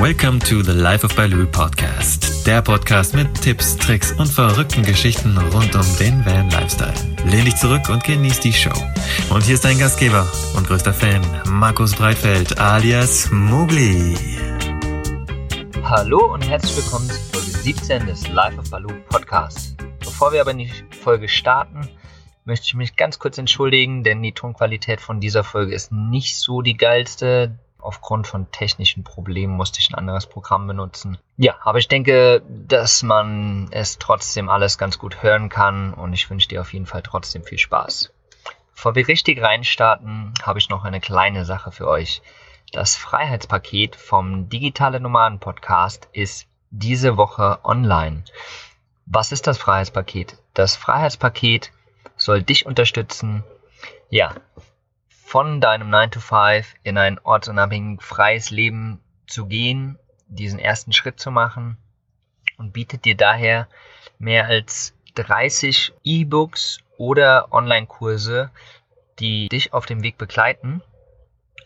Welcome to the Life of Baloo Podcast. Der Podcast mit Tipps, Tricks und verrückten Geschichten rund um den Van Lifestyle. Lehn dich zurück und genieß die Show. Und hier ist dein Gastgeber und größter Fan, Markus Breitfeld alias Mugli. Hallo und herzlich willkommen zu Folge 17 des Life of Baloo Podcast. Bevor wir aber in die Folge starten, möchte ich mich ganz kurz entschuldigen, denn die Tonqualität von dieser Folge ist nicht so die geilste. Aufgrund von technischen Problemen musste ich ein anderes Programm benutzen. Ja, aber ich denke, dass man es trotzdem alles ganz gut hören kann und ich wünsche dir auf jeden Fall trotzdem viel Spaß. Bevor wir richtig reinstarten, habe ich noch eine kleine Sache für euch. Das Freiheitspaket vom Digitale Nomaden Podcast ist diese Woche online. Was ist das Freiheitspaket? Das Freiheitspaket soll dich unterstützen, ja, von deinem 9 to 5 in ein ortsunabhängig freies Leben zu gehen, diesen ersten Schritt zu machen und bietet dir daher mehr als 30 E-Books oder Online-Kurse, die dich auf dem Weg begleiten.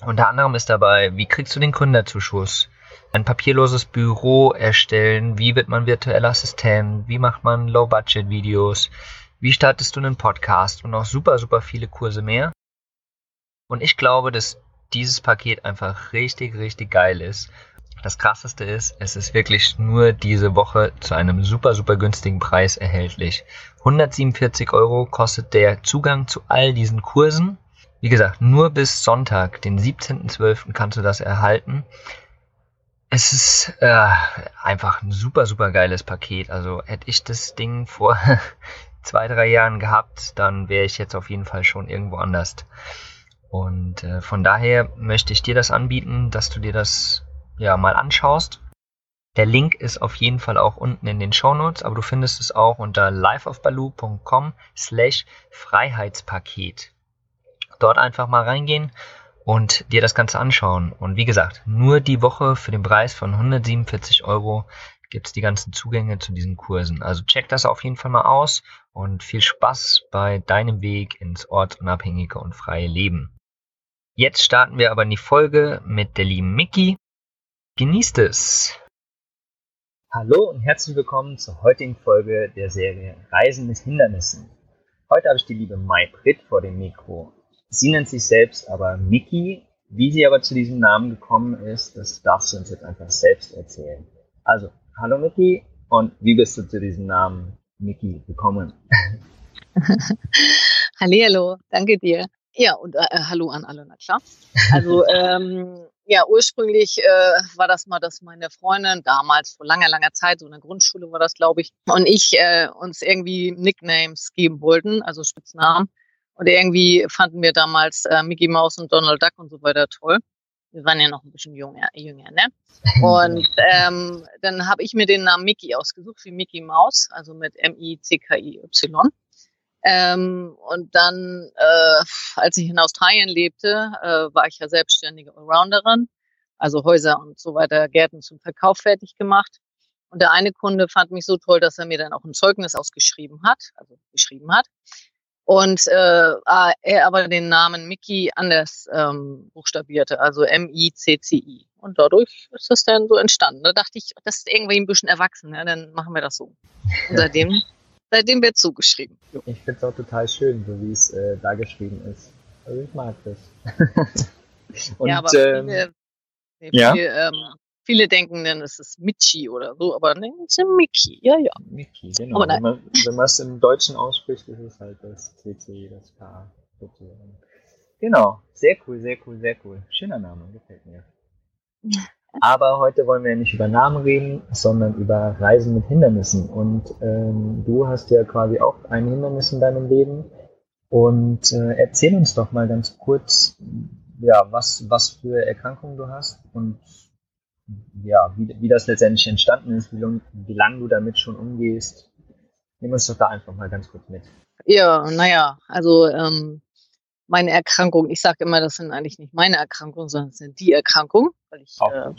Unter anderem ist dabei, wie kriegst du den Gründerzuschuss? Ein papierloses Büro erstellen, wie wird man virtueller Assistent, wie macht man Low-Budget-Videos, wie startest du einen Podcast und noch super, super viele Kurse mehr. Und ich glaube, dass dieses Paket einfach richtig, richtig geil ist. Das krasseste ist, es ist wirklich nur diese Woche zu einem super, super günstigen Preis erhältlich. 147 Euro kostet der Zugang zu all diesen Kursen. Wie gesagt, nur bis Sonntag, den 17.12. kannst du das erhalten. Es ist äh, einfach ein super, super geiles Paket. Also hätte ich das Ding vor zwei, drei Jahren gehabt, dann wäre ich jetzt auf jeden Fall schon irgendwo anders. Und äh, von daher möchte ich dir das anbieten, dass du dir das ja mal anschaust. Der Link ist auf jeden Fall auch unten in den Show Notes, aber du findest es auch unter liveofbaloo.com slash Freiheitspaket. Dort einfach mal reingehen und dir das Ganze anschauen. Und wie gesagt, nur die Woche für den Preis von 147 Euro gibt es die ganzen Zugänge zu diesen Kursen. Also check das auf jeden Fall mal aus und viel Spaß bei deinem Weg ins ortsunabhängige und freie Leben. Jetzt starten wir aber in die Folge mit der lieben Mickey. Genießt es! Hallo und herzlich willkommen zur heutigen Folge der Serie Reisen mit Hindernissen. Heute habe ich die liebe Mai Britt vor dem Mikro. Sie nennt sich selbst aber Mickey. Wie sie aber zu diesem Namen gekommen ist, das darfst du uns jetzt einfach selbst erzählen. Also, Hallo Miki und wie bist du zu diesem Namen Miki gekommen? Hallo, danke dir. Ja, und äh, hallo an alle, na klar. Also ähm, ja, ursprünglich äh, war das mal, dass meine Freundin damals vor langer, langer Zeit, so in der Grundschule war das, glaube ich, und ich äh, uns irgendwie Nicknames geben wollten, also Spitznamen. Und irgendwie fanden wir damals äh, Mickey Mouse und Donald Duck und so weiter toll wir waren ja noch ein bisschen jünger, jünger ne? Und ähm, dann habe ich mir den Namen Mickey ausgesucht, wie Mickey Mouse, also mit M-I-C-K-I-Y. Ähm, und dann, äh, als ich in Australien lebte, äh, war ich ja selbstständige Allrounderin, also Häuser und so weiter, Gärten zum Verkauf fertig gemacht. Und der eine Kunde fand mich so toll, dass er mir dann auch ein Zeugnis ausgeschrieben hat, also geschrieben hat. Und äh, er aber den Namen Mickey anders ähm, buchstabierte, also M-I-C-C-I. Und dadurch ist das dann so entstanden. Da dachte ich, das ist irgendwie ein bisschen erwachsen, ja, dann machen wir das so. Und seitdem, seitdem wird zugeschrieben. Ich finde es auch total schön, so wie es äh, da geschrieben ist. Also ich mag das. Und, ja, aber ähm, viele, nee, ja? Viele, ähm, Viele denken dann, es ist Michi oder so, aber nein, es ist Mickey, ja, ja. Mickey, genau. Wenn man, wenn man es im Deutschen ausspricht, ist es halt das CC, das K. Genau, sehr cool, sehr cool, sehr cool. Schöner Name, gefällt mir. Aber heute wollen wir ja nicht über Namen reden, sondern über Reisen mit Hindernissen. Und ähm, du hast ja quasi auch ein Hindernis in deinem Leben. Und äh, erzähl uns doch mal ganz kurz, ja, was, was für Erkrankungen du hast und ja, wie, wie das letztendlich entstanden ist, wie, wie lange du damit schon umgehst. Nimm uns doch da einfach mal ganz kurz mit. Ja, naja, also ähm, meine Erkrankung, ich sage immer, das sind eigentlich nicht meine Erkrankungen, sondern es sind die Erkrankungen, weil ich äh,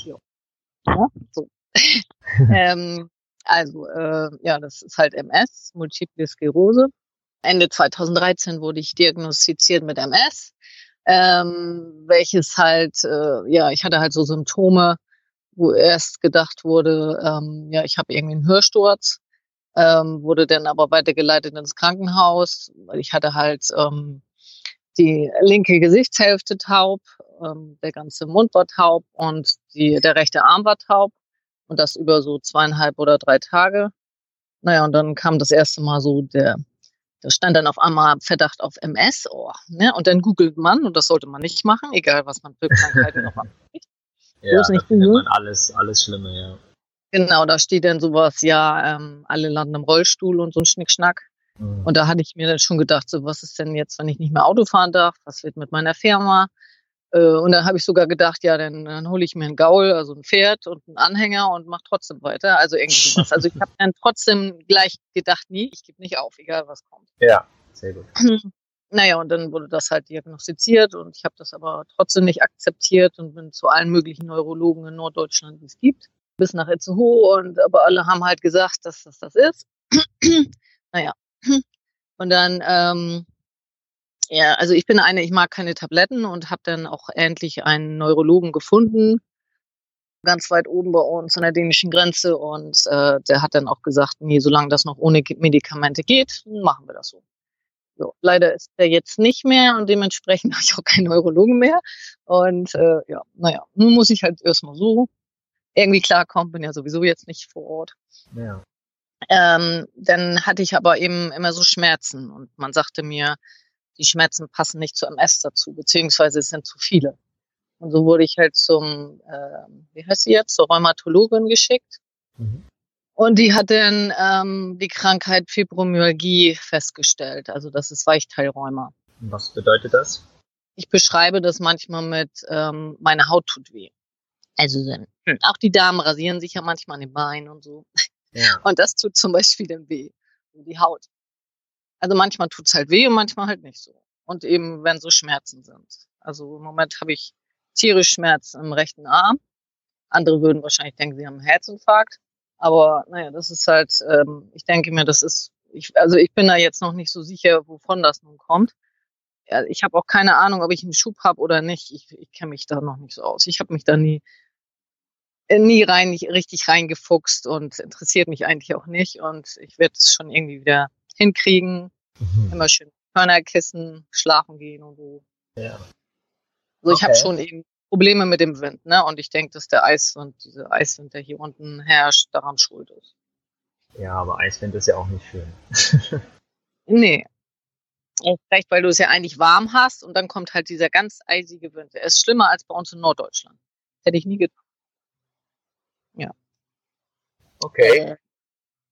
ja, so. ähm, also äh, ja, das ist halt MS, Multiple Sklerose. Ende 2013 wurde ich diagnostiziert mit MS, ähm, welches halt, äh, ja, ich hatte halt so Symptome, wo erst gedacht wurde, ähm, ja, ich habe irgendwie einen Hörsturz, ähm, wurde dann aber weitergeleitet ins Krankenhaus, weil ich hatte halt ähm, die linke Gesichtshälfte taub, ähm, der ganze Mund war taub und die, der rechte Arm war taub und das über so zweieinhalb oder drei Tage. Naja, und dann kam das erste Mal so der, da stand dann auf einmal Verdacht auf MS, oh, ne? Und dann googelt man, und das sollte man nicht machen, egal was man für Krankheiten noch macht. Ja, da findet man alles, alles Schlimme, ja. Genau, da steht dann sowas, ja, ähm, alle landen im Rollstuhl und so ein Schnickschnack. Mhm. Und da hatte ich mir dann schon gedacht, so was ist denn jetzt, wenn ich nicht mehr Auto fahren darf? Was wird mit meiner Firma? Äh, und dann habe ich sogar gedacht, ja, dann, dann hole ich mir einen Gaul, also ein Pferd und einen Anhänger und mache trotzdem weiter. Also irgendwie sowas. Also ich habe dann trotzdem gleich gedacht, nie, ich gebe nicht auf, egal was kommt. Ja, sehr gut. Naja, und dann wurde das halt diagnostiziert und ich habe das aber trotzdem nicht akzeptiert und bin zu allen möglichen Neurologen in Norddeutschland, die es gibt, bis nach Itzehoe und aber alle haben halt gesagt, dass das das ist. naja. Und dann ähm, ja, also ich bin eine, ich mag keine Tabletten und habe dann auch endlich einen Neurologen gefunden, ganz weit oben bei uns an der dänischen Grenze und äh, der hat dann auch gesagt, nee, solange das noch ohne Medikamente geht, machen wir das so. So, leider ist er jetzt nicht mehr und dementsprechend habe ich auch keinen Neurologen mehr. Und äh, ja, naja, nun muss ich halt erstmal so irgendwie klarkommen, bin ja sowieso jetzt nicht vor Ort. Ja. Ähm, dann hatte ich aber eben immer so Schmerzen und man sagte mir, die Schmerzen passen nicht zu MS dazu, beziehungsweise es sind zu viele. Und so wurde ich halt zum, äh, wie heißt sie jetzt, zur Rheumatologin geschickt. Mhm. Und die hat dann ähm, die Krankheit Fibromyalgie festgestellt. Also das ist Weichteilrheuma. Was bedeutet das? Ich beschreibe das manchmal mit, ähm, meine Haut tut weh. Also hm. auch die Damen rasieren sich ja manchmal an den Beinen und so. Und das tut zum Beispiel dann weh. Die Haut. Also manchmal tut's halt weh und manchmal halt nicht so. Und eben, wenn so Schmerzen sind. Also im Moment habe ich tierisch Schmerzen im rechten Arm. Andere würden wahrscheinlich denken, sie haben einen Herzinfarkt. Aber naja, das ist halt, ähm, ich denke mir, das ist, ich, also ich bin da jetzt noch nicht so sicher, wovon das nun kommt. Ja, ich habe auch keine Ahnung, ob ich einen Schub habe oder nicht. Ich, ich kenne mich da noch nicht so aus. Ich habe mich da nie, nie rein, nicht richtig reingefuchst und interessiert mich eigentlich auch nicht. Und ich werde es schon irgendwie wieder hinkriegen. Mhm. Immer schön Hörnerkissen, schlafen gehen und so. Ja. Also ich okay. habe schon eben Probleme mit dem Wind, ne? Und ich denke, dass der Eiswind, diese Eiswind, der hier unten herrscht, daran schuld ist. Ja, aber Eiswind ist ja auch nicht schön. nee. Vielleicht, weil du es ja eigentlich warm hast und dann kommt halt dieser ganz eisige Wind. Er ist schlimmer als bei uns in Norddeutschland. Hätte ich nie gedacht. Ja. Okay. Äh,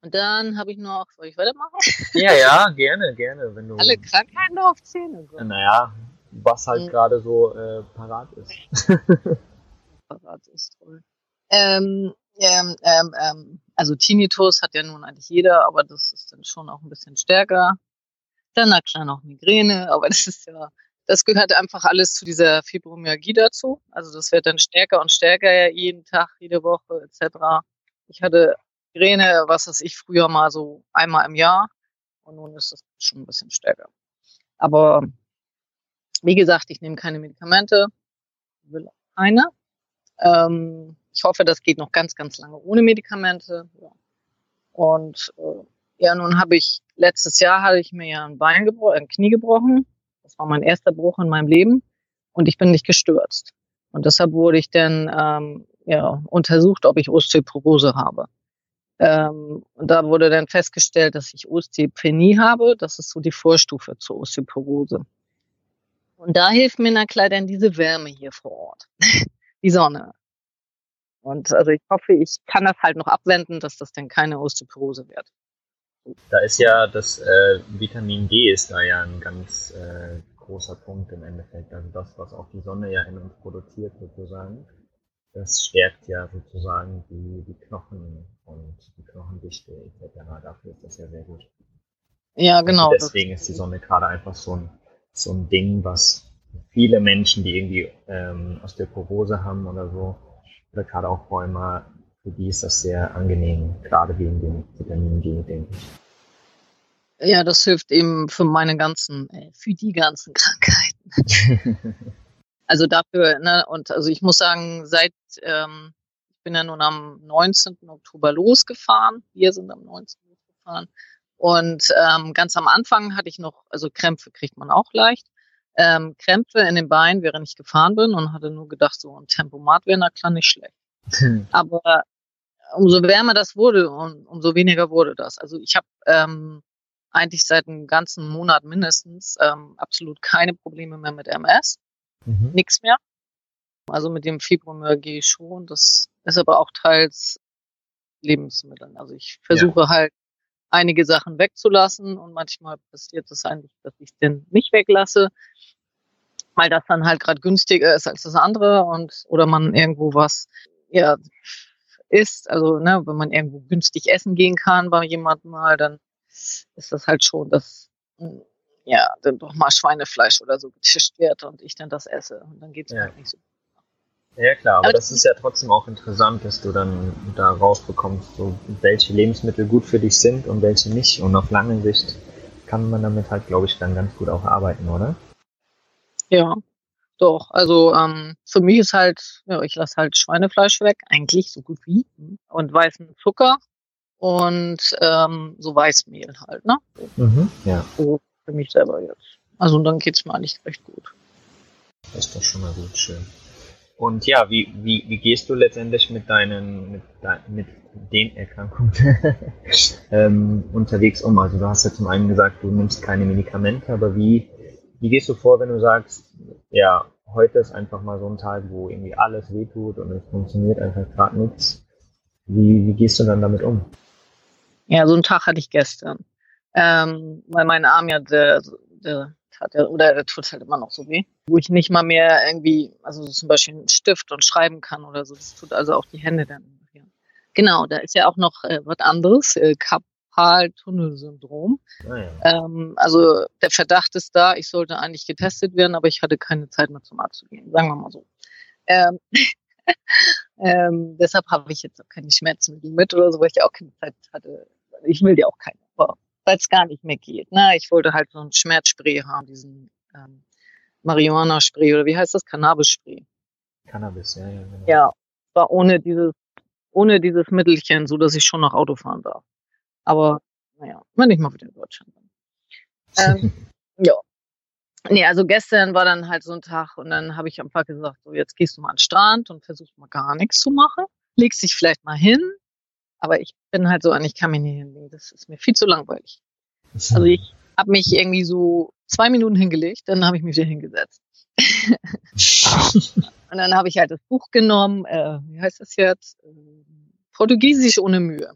und dann habe ich noch, soll ich weitermachen? Ja, ja, gerne, gerne. Wenn du, Alle Krankheiten aufzählen? So. Naja, was halt mhm. gerade so äh, parat ist. parat ist toll. Ähm, ähm, ähm, ähm, also Tinnitus hat ja nun eigentlich jeder, aber das ist dann schon auch ein bisschen stärker. Dann hat klar noch Migräne, aber das ist ja, das gehört einfach alles zu dieser Fibromyalgie dazu. Also das wird dann stärker und stärker jeden Tag, jede Woche etc. Ich hatte Migräne, was weiß ich, früher mal so einmal im Jahr. Und nun ist das schon ein bisschen stärker. Aber wie gesagt, ich nehme keine Medikamente, will keine. Ähm, ich hoffe, das geht noch ganz, ganz lange ohne Medikamente. Ja. Und äh, ja, nun habe ich letztes Jahr hatte ich mir ja ein Bein gebrochen, ein Knie gebrochen. Das war mein erster Bruch in meinem Leben und ich bin nicht gestürzt. Und deshalb wurde ich dann ähm, ja, untersucht, ob ich Osteoporose habe. Ähm, und da wurde dann festgestellt, dass ich Osteopenie habe. Das ist so die Vorstufe zur Osteoporose. Und da hilft mir na klar dann diese Wärme hier vor Ort. die Sonne. Und also ich hoffe, ich kann das halt noch abwenden, dass das dann keine Osteoporose wird. Da ist ja das äh, Vitamin D ist da ja ein ganz äh, großer Punkt im Endeffekt. Also das, was auch die Sonne ja in uns produziert sozusagen das stärkt ja sozusagen die, die Knochen und die Knochendichte etc. Dafür ist das ja sehr gut. Ja, genau. Und deswegen ist die Sonne gerade einfach so ein, so ein Ding, was viele Menschen, die irgendwie ähm, Osteoporose haben oder so, oder gerade auch Rheuma, für die ist das sehr angenehm, gerade wegen dem Vitamin D, denke ich. Ja, das hilft eben für meine ganzen, äh, für die ganzen Krankheiten. Also dafür, ne, und also ich muss sagen, seit ähm, bin ja nun am 19. Oktober losgefahren. Wir sind am 19. losgefahren. Und ähm, ganz am Anfang hatte ich noch, also Krämpfe kriegt man auch leicht. Ähm, Krämpfe in den Beinen, während ich gefahren bin und hatte nur gedacht, so ein Tempomat wäre na klar nicht schlecht. Aber umso wärmer das wurde, um, umso weniger wurde das. Also ich habe ähm, eigentlich seit einem ganzen Monat mindestens ähm, absolut keine Probleme mehr mit MS. Mhm. Nichts mehr. Also mit dem Fibromyalgie schon. Das ist aber auch teils Lebensmitteln. Also ich versuche ja. halt einige Sachen wegzulassen und manchmal passiert es eigentlich, dass ich den nicht weglasse, weil das dann halt gerade günstiger ist als das andere und oder man irgendwo was ja isst, also ne, wenn man irgendwo günstig essen gehen kann bei jemandem mal, dann ist das halt schon, dass ja dann doch mal Schweinefleisch oder so getischt wird und ich dann das esse und dann geht es ja. halt nicht so ja klar, aber, aber das ist ja trotzdem auch interessant, dass du dann da rausbekommst, so welche Lebensmittel gut für dich sind und welche nicht. Und auf lange Sicht kann man damit halt, glaube ich, dann ganz gut auch arbeiten, oder? Ja, doch. Also ähm, für mich ist halt, ja, ich lasse halt Schweinefleisch weg, eigentlich so gut wie. Und weißen Zucker und ähm, so Weißmehl halt, ne? Mhm, ja. So für mich selber jetzt. Also dann geht's mir eigentlich recht gut. Das ist doch schon mal gut, schön. Und ja, wie, wie, wie gehst du letztendlich mit deinen, mit, mit den Erkrankungen ähm, unterwegs um? Also du hast ja zum einen gesagt, du nimmst keine Medikamente, aber wie, wie gehst du vor, wenn du sagst, ja, heute ist einfach mal so ein Tag, wo irgendwie alles wehtut und es funktioniert einfach gerade nichts. Wie, wie gehst du dann damit um? Ja, so einen Tag hatte ich gestern. Ähm, weil mein Arm ja der, der er, oder er tut halt immer noch so weh. Wo ich nicht mal mehr irgendwie, also zum Beispiel einen Stift und schreiben kann oder so. Das tut also auch die Hände dann. Genau, da ist ja auch noch äh, was anderes, äh, Karpaltunnelsyndrom. Ah, ja. ähm, also der Verdacht ist da, ich sollte eigentlich getestet werden, aber ich hatte keine Zeit mehr zum Arzt zu gehen, sagen wir mal so. Ähm, ähm, deshalb habe ich jetzt auch keine Schmerzmittel mit oder so, weil ich auch keine Zeit hatte. Ich will ja auch keine. Aber weil es gar nicht mehr geht. Ne? Ich wollte halt so ein Schmerzspray haben, diesen ähm, Marihuana-Spray oder wie heißt das? Cannabis-Spray. Cannabis, ja, ja. Genau. Ja, war ohne dieses, ohne dieses Mittelchen, so dass ich schon noch Auto fahren darf. Aber naja, wenn ich mal wieder in Deutschland bin. Ähm, ja. Nee, also gestern war dann halt so ein Tag und dann habe ich einfach gesagt, so jetzt gehst du mal an den Strand und versuchst mal gar nichts zu machen. Legst dich vielleicht mal hin, aber ich bin halt so an, ich kann mich nicht hinlegen. Das ist mir viel zu langweilig. Also ich habe mich irgendwie so zwei Minuten hingelegt, dann habe ich mich wieder hingesetzt. und dann habe ich halt das Buch genommen, äh, wie heißt das jetzt? Portugiesisch ohne Mühe.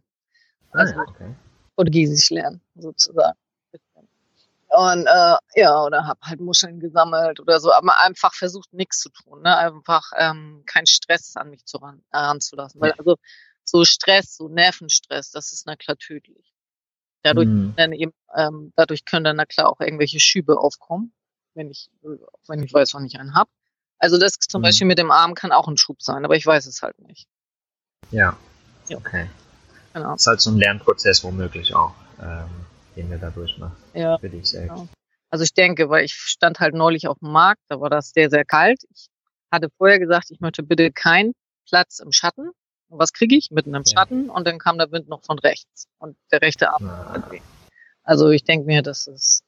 Ah, also okay. Portugiesisch lernen, sozusagen. Und äh, ja, oder habe halt Muscheln gesammelt oder so, aber einfach versucht, nichts zu tun, ne? Einfach ähm, keinen Stress an mich zu ran, heranzulassen. Weil also so Stress, so Nervenstress, das ist na klar tödlich. Dadurch, mhm. dann eben, ähm, dadurch können dann na klar auch irgendwelche Schübe aufkommen, wenn ich, wenn ich weiß, wann ich einen habe. Also das zum mhm. Beispiel mit dem Arm kann auch ein Schub sein, aber ich weiß es halt nicht. Ja. ja. Okay. Genau. Das ist halt so ein Lernprozess womöglich auch, ähm, den wir da durchmachen. Ja. Für dich selbst. Genau. Also ich denke, weil ich stand halt neulich auf dem Markt, da war das sehr, sehr kalt. Ich hatte vorher gesagt, ich möchte bitte keinen Platz im Schatten, was kriege ich? Mitten im Schatten und dann kam der Wind noch von rechts und der rechte Arm. Ja. Also ich denke mir, dass es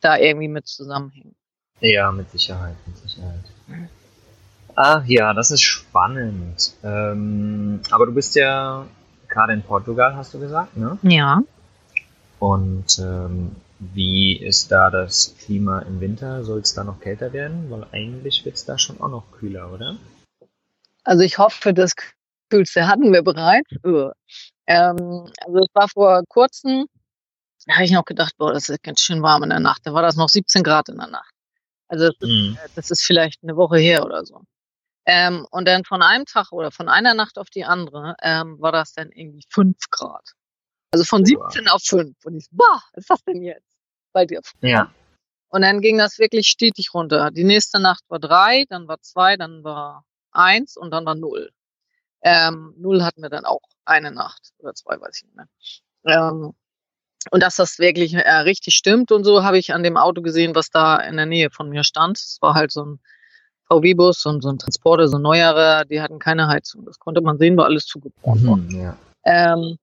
da irgendwie mit zusammenhängt. Ja, mit Sicherheit, mit Sicherheit. Ah ja, das ist spannend. Ähm, aber du bist ja gerade in Portugal, hast du gesagt, ne? Ja. Und ähm, wie ist da das Klima im Winter? Soll es da noch kälter werden? Weil eigentlich wird es da schon auch noch kühler, oder? Also ich hoffe, das Kühlste hatten wir bereits. Ähm, also es war vor kurzem, da habe ich noch gedacht, boah, das ist ganz schön warm in der Nacht. Da war das noch 17 Grad in der Nacht. Also das, mhm. ist, das ist vielleicht eine Woche her oder so. Ähm, und dann von einem Tag oder von einer Nacht auf die andere ähm, war das dann irgendwie 5 Grad. Also von 17 auf 5. Und ich so, boah, was ist das denn jetzt? Bei dir. Ja. Und dann ging das wirklich stetig runter. Die nächste Nacht war 3, dann war 2, dann war 1 und dann war 0. Ähm, null hatten wir dann auch eine Nacht oder zwei, weiß ich nicht mehr. Ähm, und dass das wirklich äh, richtig stimmt und so, habe ich an dem Auto gesehen, was da in der Nähe von mir stand. Es war halt so ein VW-Bus und so ein Transporter, so ein neuerer, die hatten keine Heizung. Das konnte man sehen, war alles zugebrochen. Mhm, ja. Ähm,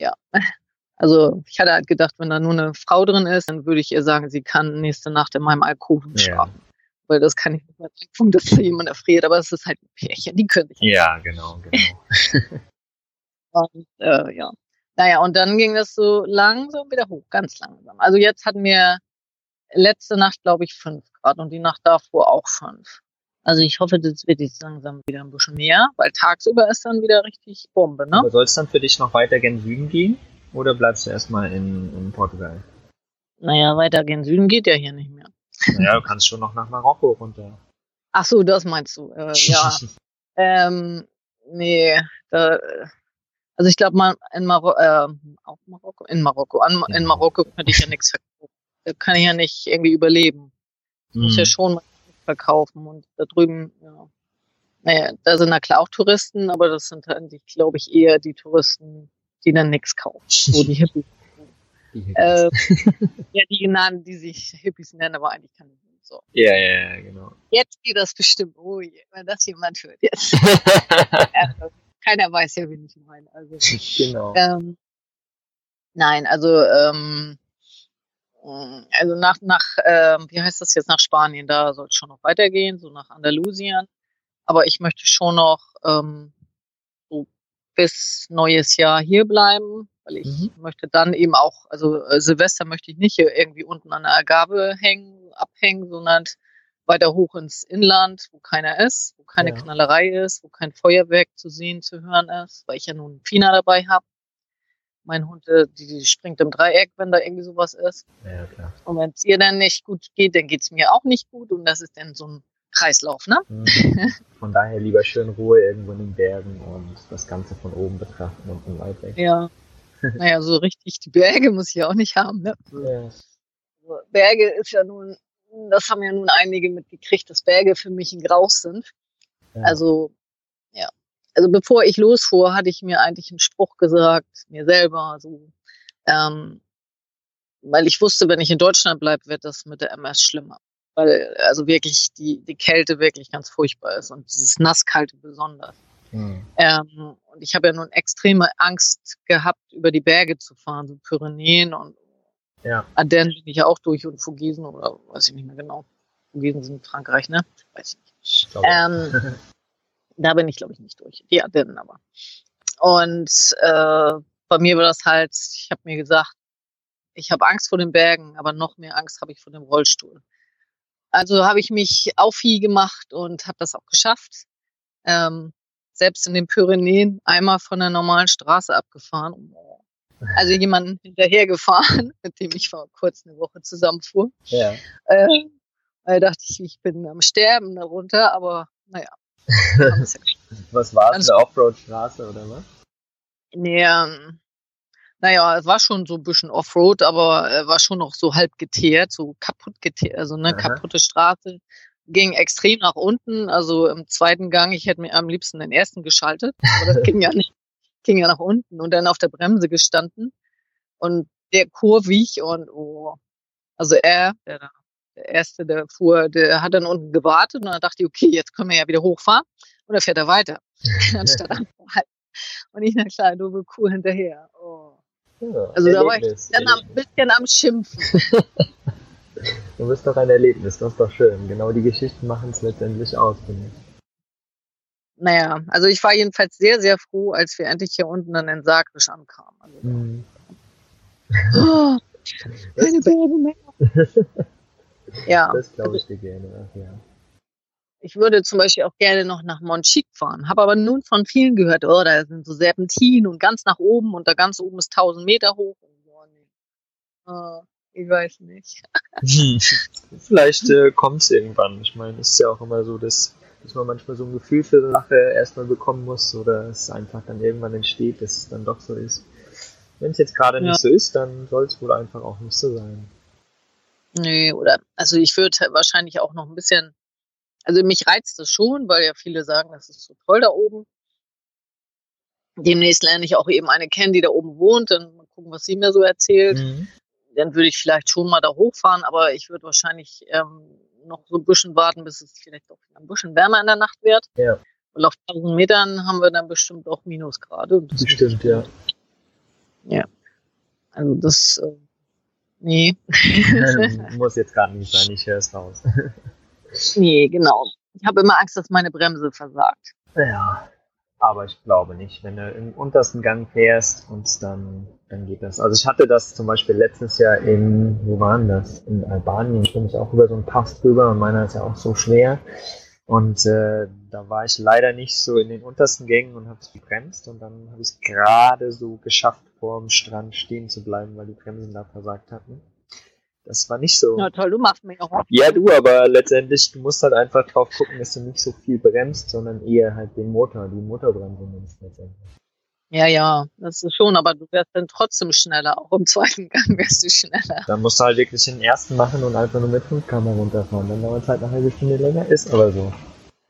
ja. Also ich hatte halt gedacht, wenn da nur eine Frau drin ist, dann würde ich ihr sagen, sie kann nächste Nacht in meinem Alkoven Ja. schlafen. Weil das kann ich nicht mehr denken, dass da jemand erfriert, aber es ist halt ein Pärchen, die können sich ja, genau, genau. Und, äh, ja. Naja, und dann ging das so langsam wieder hoch, ganz langsam. Also jetzt hatten wir letzte Nacht, glaube ich, fünf Grad und die Nacht davor auch fünf. Also ich hoffe, das wird jetzt langsam wieder ein bisschen mehr, weil tagsüber ist dann wieder richtig Bombe, ne? Aber soll es dann für dich noch weiter gen Süden gehen? Oder bleibst du erstmal in, in Portugal? Naja, weiter gen Süden geht ja hier nicht mehr. Naja, du kannst schon noch nach Marokko runter. Ach so, das meinst du. Äh, ja. ähm, nee, da, also ich glaube mal in Marokko, äh, auch Marokko, in Marokko, an, in. Marokko könnte ich ja nichts verkaufen. Da kann ich ja nicht irgendwie überleben. Ich muss ja Hm. schon verkaufen und da drüben, ja. Naja, da sind na klar auch Touristen, aber das sind eigentlich, glaube ich, eher die Touristen, die dann nichts kaufen. So die Hippies. Die Hippies. äh, ja, die genannten, die sich Hippies nennen, aber eigentlich keine sind. So. ja, ja, ja, genau. Jetzt geht das bestimmt. Oh je, wenn das jemand hört jetzt. Äh, Keiner weiß ja, wen ich meine. Also, genau. ähm, nein, also, ähm, also nach, nach ähm, wie heißt das jetzt, nach Spanien, da soll es schon noch weitergehen, so nach Andalusien. Aber ich möchte schon noch ähm, so bis neues Jahr hier bleiben, weil ich Mhm. möchte dann eben auch, also äh, Silvester möchte ich nicht hier irgendwie unten an der Agave hängen, abhängen, sondern weiter hoch ins Inland, wo keiner ist, wo keine Ja. Knallerei ist, wo kein Feuerwerk zu sehen, zu hören ist, weil ich ja nun Fina dabei habe. Mein Hund, äh, die, die springt im Dreieck, wenn da irgendwie sowas ist. Ja, klar. Und wenn es ihr dann nicht gut geht, dann geht's mir auch nicht gut. Und das ist dann so ein Kreislauf, ne? Hm. Von daher lieber schön Ruhe irgendwo in den Bergen und das Ganze von oben betrachten und von weit weg. Ja. Naja, so richtig die Berge muss ich ja auch nicht haben, ne? Ja. Also Berge ist ja nun, das haben ja nun einige mitgekriegt, dass Berge für mich ein Graus sind. Ja. Also. Also bevor ich losfuhr, hatte ich mir eigentlich einen Spruch gesagt, mir selber, so, ähm, weil ich wusste, wenn ich in Deutschland bleibe, wird das mit der MS schlimmer. Weil also wirklich die, die Kälte wirklich ganz furchtbar ist und dieses Nasskalte besonders. Hm. Ähm, und ich habe ja nun extreme Angst gehabt, über die Berge zu fahren, so Pyrenäen und Ja. Ardennen bin ich ja auch durch und Vogesen oder weiß ich nicht mehr genau. Vogesen sind in Frankreich, ne? Weiß ich nicht. Ich Ähm, da bin ich, glaube ich, nicht durch. Die Ardennen aber. Und äh, bei mir war das halt, ich habe mir gesagt, ich habe Angst vor den Bergen, aber noch mehr Angst habe ich vor dem Rollstuhl. Also habe ich mich aufhi gemacht und habe das auch geschafft. Ähm, selbst in den Pyrenäen einmal von der normalen Straße abgefahren. Also jemanden hinterhergefahren, mit dem ich vor kurz eine Woche zusammenfuhr. ja. Äh, da dachte ich, ich bin am Sterben darunter, aber naja. Was war es? Alles- Eine Offroad-Straße oder was? nee, ähm, naja, es war schon so ein bisschen Offroad, aber äh, war schon noch so halb geteert, so kaputt geteert, also eine Aha. kaputte Straße. Ging extrem nach unten, also im zweiten Gang, ich hätte mir am liebsten den ersten geschaltet, aber das ging ja nicht. Ging ja nach unten und dann auf der Bremse gestanden und der kurvig und oh, also er, der, der erste, der fuhr, der hat dann unten gewartet und dann dachte ich, okay, jetzt können wir ja wieder hochfahren und dann fährt er weiter, anstatt anzuhalten. Und ich, na klar, doofe Kuh hinterher. Oh. Ja, Also da war ich dann Erlebnis. bisschen am Schimpfen. Du bist doch ein Erlebnis, das ist doch schön. Genau die Geschichten machen es letztendlich aus, finde ich. Naja, also ich war jedenfalls sehr, sehr froh, als wir endlich hier unten dann in Sagrisch ankamen. Also, Hm. oh, keine Berge mehr. Ja, Das glaube ich dir gerne. Ja. ich würde zum Beispiel auch gerne noch nach Monchique fahren, habe aber nun von vielen gehört, oh, da sind so Serpentinen und ganz nach oben und da ganz oben ist 1000 Meter hoch. Oh, nee. oh, ich weiß nicht. Vielleicht äh, kommt es irgendwann. Ich meine, es ist ja auch immer so, dass, dass man manchmal so ein Gefühl für eine Sache erstmal bekommen muss oder es einfach dann irgendwann entsteht, dass es dann doch so ist. Wenn es jetzt gerade Ja. nicht so ist, dann soll es wohl einfach auch nicht so sein. Nee, oder, also ich würde wahrscheinlich auch noch ein bisschen, also mich reizt das schon, weil ja viele sagen, das ist so toll da oben. Demnächst lerne ich auch eben eine kennen, die da oben wohnt, dann mal gucken, was sie mir so erzählt. Mhm. Dann würde ich vielleicht schon mal da hochfahren, aber ich würde wahrscheinlich ähm, noch so ein bisschen warten, bis es vielleicht doch ein bisschen wärmer in der Nacht wird. Ja. Weil auf 1000 Metern haben wir dann bestimmt auch Minusgrade. Und das Bestimmt, ja. Ja. Also das, äh, nee. Muss jetzt gerade nicht sein, ich höre es raus. nee, genau. Ich habe immer Angst, dass meine Bremse versagt. Ja, aber ich glaube nicht. Wenn du im untersten Gang fährst und dann, dann geht das. Also ich hatte das zum Beispiel letztes Jahr in, wo waren das? In Albanien bin ich auch über so einen Pass drüber und meiner ist ja auch so schwer. Und äh, da war ich leider nicht so in den untersten Gängen und habe es gebremst und dann habe ich es gerade so geschafft, vor dem Strand stehen zu bleiben, weil die Bremsen da versagt hatten. Das war nicht so. Ja, toll, du machst mich auch. Ja, du, aber letztendlich, du musst halt einfach drauf gucken, dass du nicht so viel bremst, sondern eher halt den Motor, die Motorbremse nimmst letztendlich. Ja, ja, das ist schon, aber du wärst dann trotzdem schneller. Auch im zweiten Gang wärst du schneller. Dann musst du halt wirklich den ersten machen und einfach nur mit 5 km runterfahren. Dann dauert es halt eine halbe Stunde länger, ist aber so.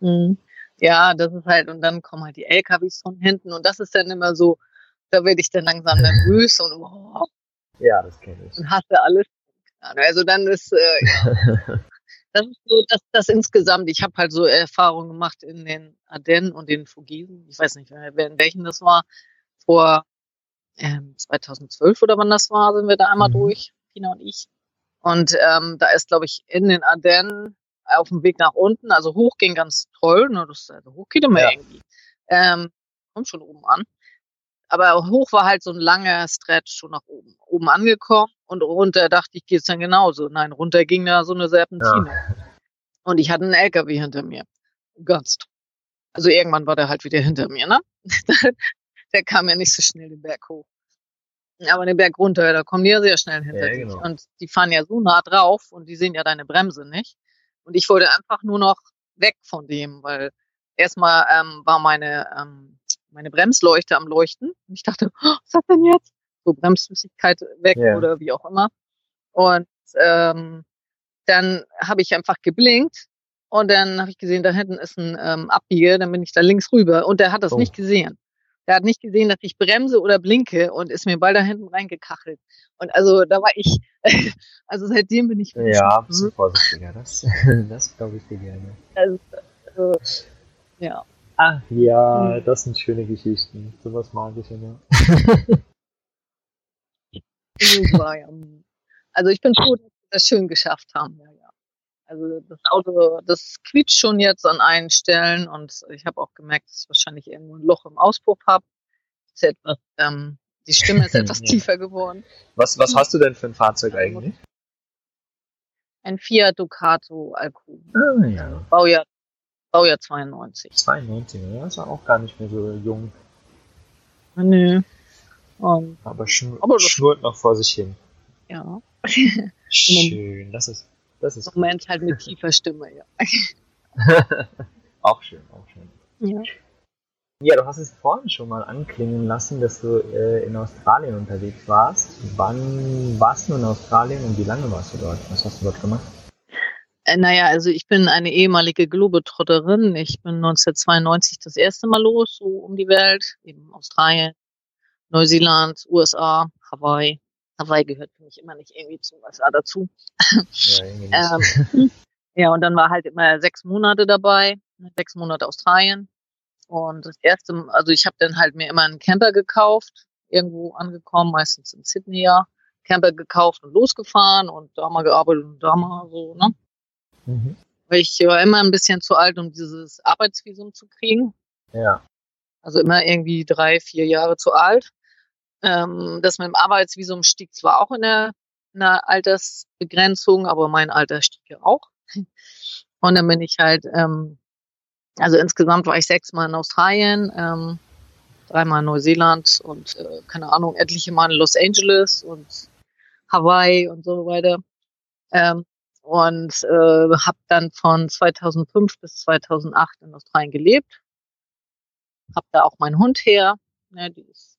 Mhm. Ja, das ist halt, und dann kommen halt die LKWs von hinten und das ist dann immer so, da werde ich dann langsam nervös und, oh, Ja, das kenne ich. und hasse alles. Also dann ist, äh, ja, das ist so, dass das insgesamt, ich habe halt so Erfahrungen gemacht in den Ardennen und den Vogesen, ich weiß nicht, wer in welchen das war, vor ähm, 2012 oder wann das war, sind wir da einmal Mhm. durch, Pina und ich. Und ähm, da ist, glaube ich, in den Ardennen auf dem Weg nach unten, also hoch ging ganz toll, ne, das, also hoch geht immer Ja. irgendwie. Ähm, kommt schon oben an. Aber hoch war halt so ein langer Stretch schon nach oben. Oben angekommen und runter dachte ich, geht's dann genauso. Nein, runter ging da so eine Serpentine. Und ich hatte einen LKW hinter mir. Ganz toll. Also irgendwann war der halt wieder hinter mir, ne? der kam ja nicht so schnell den Berg hoch. Aber den Berg runter, da kommen die ja sehr schnell hinter Ja, dich. genau. Und die fahren ja so nah drauf und die sehen ja deine Bremse nicht. Und ich wollte einfach nur noch weg von dem, weil erstmal ähm, war meine, ähm, meine Bremsleuchte am Leuchten. Und ich dachte, oh, was ist das denn jetzt? So Bremsflüssigkeit weg Ja. oder wie auch immer. Und ähm, dann habe ich einfach geblinkt und dann habe ich gesehen, da hinten ist ein ähm, Abbieger, dann bin ich da links rüber und der hat das Oh. nicht gesehen. Der hat nicht gesehen, dass ich bremse oder blinke und ist mir bald da hinten reingekachelt. Und also da war ich, also seitdem bin ich Ja, vorsichtiger. Das, das glaube ich dir gerne. also, also, ja. Ach ja, Mhm. das sind schöne Geschichten. Sowas mag ich immer. Super, ja. Also ich bin froh, dass wir das schön geschafft haben. Ja, ja. Also das Auto, das quietscht schon jetzt an einen Stellen und ich habe auch gemerkt, dass ich wahrscheinlich irgendwo ein Loch im Auspuff habe. Ähm, die Stimme ist etwas Ja. tiefer geworden. Was, was hast du denn für ein Fahrzeug eigentlich? Ein Fiat Ducato Alco, Ah, ja. Baujahr, Baujahr 92. 92, ja, ist ja auch gar nicht mehr so jung. Nö. Und, Aber, schnur, Aber schnurrt noch vor sich hin. ja, Schön, das ist, das ist Moment halt mit tiefer Stimme, ja. auch schön, auch schön. ja. Ja, du hast es vorhin schon mal anklingen lassen, dass du äh, in Australien unterwegs warst. Wann warst du in Australien und wie lange warst du dort? Was hast du dort gemacht? Äh, naja, also ich bin eine ehemalige Globetrotterin. Ich bin 1992 das erste Mal los, so um die Welt. Eben Australien, Neuseeland, USA, Hawaii. Hawaii gehört für mich immer nicht irgendwie zum USA dazu. Ja. Ähm, ja, und dann war halt immer sechs Monate dabei, sechs Monate Australien. Und das erste, also ich habe dann halt mir immer einen Camper gekauft, irgendwo angekommen, meistens in Sydney ja. Camper gekauft und losgefahren und da mal gearbeitet und da mal so, ne? Mhm. Ich war immer ein bisschen zu alt, um dieses Arbeitsvisum zu kriegen. Ja, Also immer irgendwie drei, vier Jahre zu alt. Ähm, das mit dem Arbeitsvisum stieg zwar auch in der, in der Altersbegrenzung, aber mein Alter stieg ja auch. Und dann bin ich halt, ähm, also insgesamt war ich sechsmal in Australien, ähm, dreimal in Neuseeland und äh, keine Ahnung, etliche Mal in Los Angeles und Hawaii und so weiter. Ähm, und äh, habe dann von 2005 bis 2008 in Australien gelebt. Hab da auch meinen Hund her, ne, die ist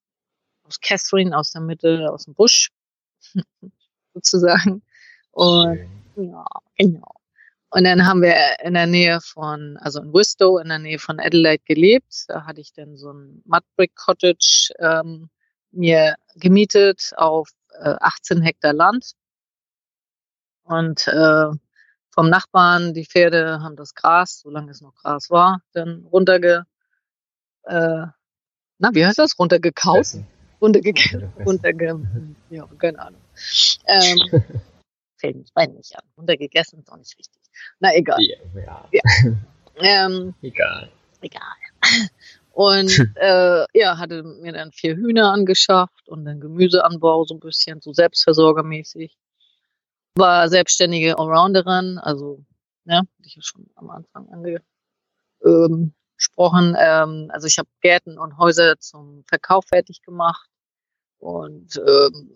aus Catherine, aus der Mitte, aus dem Busch sozusagen. Und ja, genau. Und dann haben wir in der Nähe von, also in Wistow, in der Nähe von Adelaide gelebt. Da hatte ich dann so ein Mudbrick Cottage ähm, mir gemietet auf äh, 18 Hektar Land. Und äh, vom Nachbarn, die Pferde haben das Gras, solange es noch Gras war, dann runterge, äh, na, wie heißt das? Runtergekaut? Essen. Runtergegessen. Runterge, ja, keine Ahnung. Ähm, fällt mir bei nicht an. Runtergegessen ist auch nicht richtig. Na, egal. Ja, ja. Ähm, egal. egal. Und äh, ja, hatte mir dann vier Hühner angeschafft und dann Gemüseanbau so ein bisschen, so selbstversorgermäßig. War selbstständige Allrounderin, also, ja, hatte ich ja schon am Anfang angesprochen. Ähm, also ich habe Gärten und Häuser zum Verkauf fertig gemacht und ähm,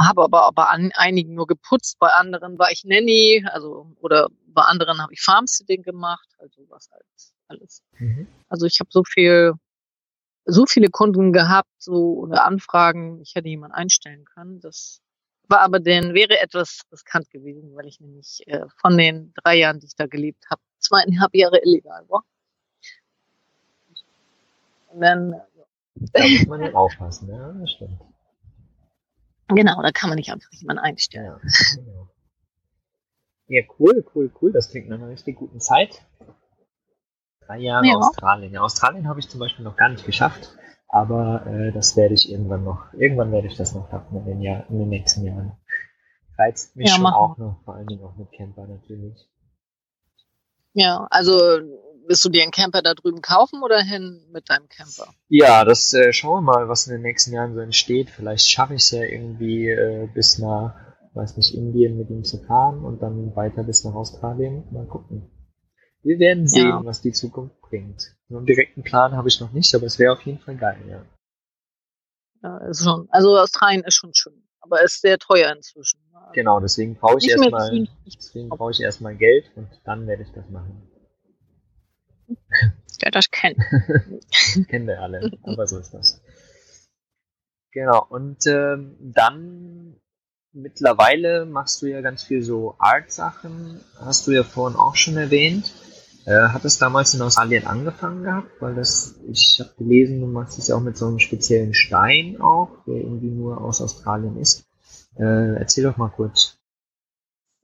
habe aber bei an, einigen nur geputzt, bei anderen war ich Nanny, also oder bei anderen habe ich Farmsitting gemacht, also was halt alles. Mhm. Also ich habe so viel, so viele Kunden gehabt, so oder Anfragen, ich hätte jemanden einstellen können. Das war aber dann wäre etwas riskant gewesen, weil ich nämlich äh, von den drei Jahren, die ich da gelebt habe, zweieinhalb Jahre illegal war. Und dann, äh, Da muss man nicht aufpassen, ja, das stimmt. genau, da kann man nicht einfach jemanden einstellen. Ja, genau. ja, cool, cool, cool. Das klingt nach einer richtig guten Zeit. Drei Jahre Ja. Australien. Ja, Australien habe ich zum Beispiel noch gar nicht geschafft, aber äh, das werde ich irgendwann noch, irgendwann werde ich das noch schaffen in den, Jahr, in den nächsten Jahren. Reizt mich Ja, schon machen. auch noch, vor allen Dingen auch mit Camper natürlich. Ja, also willst du dir einen Camper da drüben kaufen oder hin mit deinem Camper? Ja, das äh, schauen wir mal, was in den nächsten Jahren so entsteht. Vielleicht schaffe ich es ja irgendwie äh, bis nach, weiß nicht, Indien mit ihm zu fahren und dann weiter bis nach Australien. Mal gucken. Wir werden sehen, Ja. was die Zukunft bringt. So einen direkten Plan habe ich noch nicht, aber es wäre auf jeden Fall geil, ja. Ja, ist schon, also Australien ist schon schön, aber ist sehr teuer inzwischen. Genau, deswegen brauche ich erstmal, deswegen brauche ich erstmal Geld und dann werde ich das machen. Ja, das kennt. Kennen wir alle, aber so ist das. Genau, und ähm, dann mittlerweile machst du ja ganz viel so Art-Sachen, hast du ja vorhin auch schon erwähnt. Äh, hat es damals in Australien angefangen gehabt? Weil das, ich habe gelesen, du machst es ja auch mit so einem speziellen Stein auch, der irgendwie nur aus Australien ist. Äh, erzähl doch mal kurz.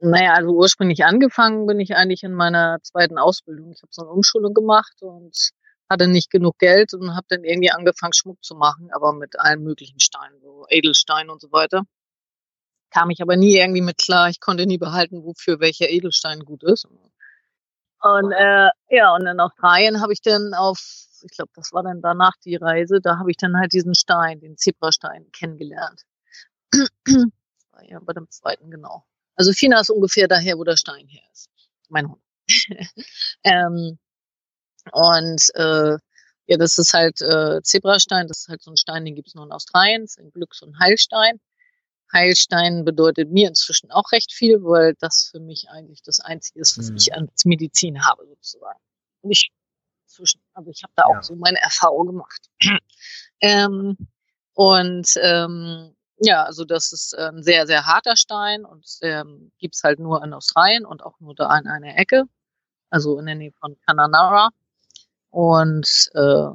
Naja, also ursprünglich angefangen bin ich eigentlich in meiner zweiten Ausbildung. Ich habe so eine Umschulung gemacht und hatte nicht genug Geld und habe dann irgendwie angefangen, Schmuck zu machen, aber mit allen möglichen Steinen, so Edelstein und so weiter. Kam ich aber nie irgendwie mit klar. Ich konnte nie behalten, wofür welcher Edelstein gut ist. Und äh, ja, und in Australien habe ich dann auf, ich glaube, das war dann danach die Reise, da habe ich dann halt diesen Stein, den Zebrastein, kennengelernt. Ja bei dem zweiten, genau. Also Fina ist ungefähr daher, wo der Stein her ist. Mein Hund. ähm, und äh, ja, das ist halt äh, Zebrastein, das ist halt so ein Stein, den gibt es nur in Australien, ist ein Glücks- und Heilstein. Heilstein bedeutet mir inzwischen auch recht viel, weil das für mich eigentlich das Einzige ist, was Mhm. ich als Medizin habe, sozusagen. Und ich zwischen, also ich habe da auch Ja. so meine Erfahrung gemacht. ähm, und ähm, ja, also das ist ein sehr, sehr harter Stein und ähm, gibt's halt nur in Australien und auch nur da in einer Ecke, also in der Nähe von Kananara. Und äh,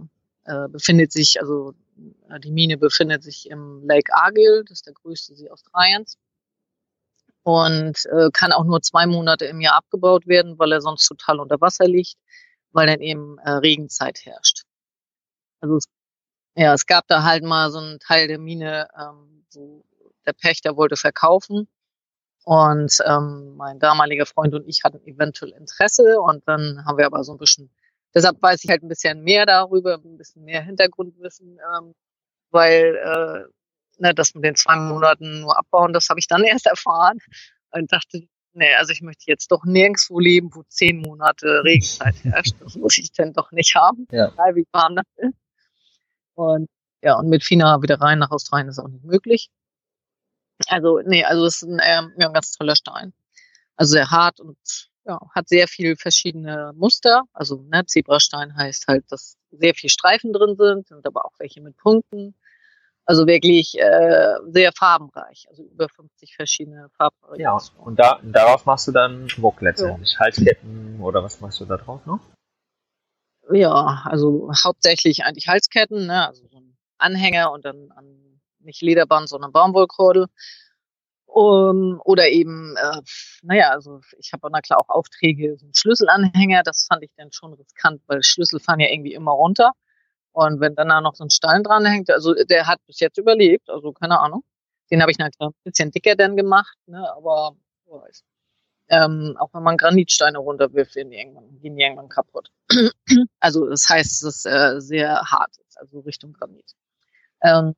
äh, befindet sich, also die Mine befindet sich im Lake Argyll, das ist der größte See Australiens. Und äh, kann auch nur zwei Monate im Jahr abgebaut werden, weil er sonst total unter Wasser liegt, weil dann eben äh, Regenzeit herrscht. Also es, ja, es gab da halt mal so einen Teil der Mine, ähm, wo der Pächter wollte verkaufen. Und ähm, mein damaliger Freund und ich hatten eventuell Interesse und dann haben wir aber so ein bisschen, deshalb weiß ich halt ein bisschen mehr darüber, ein bisschen mehr Hintergrundwissen, ähm, weil äh, ne, das mit den zwei Monaten nur abbauen, das habe ich dann erst erfahren und dachte, nee, also ich möchte jetzt doch nirgendwo leben, wo zehn Monate Regenzeit herrscht. Das muss ich denn doch nicht haben, Ja. egal wie warm das ist. Und ja, und mit Fina wieder rein nach Australien ist auch nicht möglich. Also, nee, also es ist ein, ähm, ja, ein ganz toller Stein. Also sehr hart und ja, hat sehr viel verschiedene Muster. Also ne, Zebrastein heißt halt, dass sehr viel Streifen drin sind, sind aber auch welche mit Punkten. Also wirklich äh, sehr farbenreich. Also über 50 verschiedene Ja, Farbvariationen. und da, darauf machst du dann Schmuck letztendlich. Halsketten oder was machst du da drauf noch? Ja, also hauptsächlich eigentlich Halsketten, ne? also so ein Anhänger und dann an, nicht Lederband, sondern Baumwollkordel. Um, oder eben, äh, naja, also ich habe na klar auch Aufträge, so einen Schlüsselanhänger, das fand ich dann schon riskant, weil Schlüssel fahren ja irgendwie immer runter. Und wenn dann da noch so ein Stein dran hängt, also der hat bis jetzt überlebt, also keine Ahnung. Den habe ich na klar ein bisschen dicker dann gemacht, ne, aber wer weiß. Ähm, auch wenn man Granitsteine runterwirft, gehen die irgendwann, gehen die irgendwann kaputt. also das heißt, es ist äh, sehr hart, also Richtung Granit. Ähm,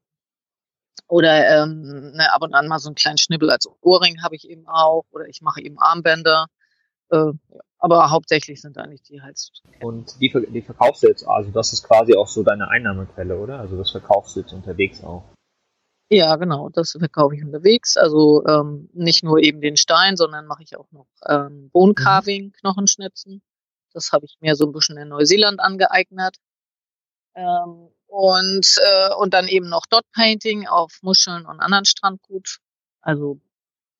oder ähm, ne, ab und an mal so einen kleinen Schnibbel als Ohrring habe ich eben auch. Oder ich mache eben Armbänder. Äh. Aber hauptsächlich sind eigentlich die Halstücher. Und die, die verkaufst du jetzt, also das ist quasi auch so deine Einnahmequelle, oder? Also das verkaufst du jetzt unterwegs auch. Ja, genau, das verkaufe ich unterwegs. Also ähm, nicht nur eben den Stein, sondern mache ich auch noch ähm, Bone Carving, mhm. Knochenschnitzen. Das habe ich mir so ein bisschen in Neuseeland angeeignet. Ähm, und, äh, und dann eben noch Dot Painting auf Muscheln und anderen Strandgut. Also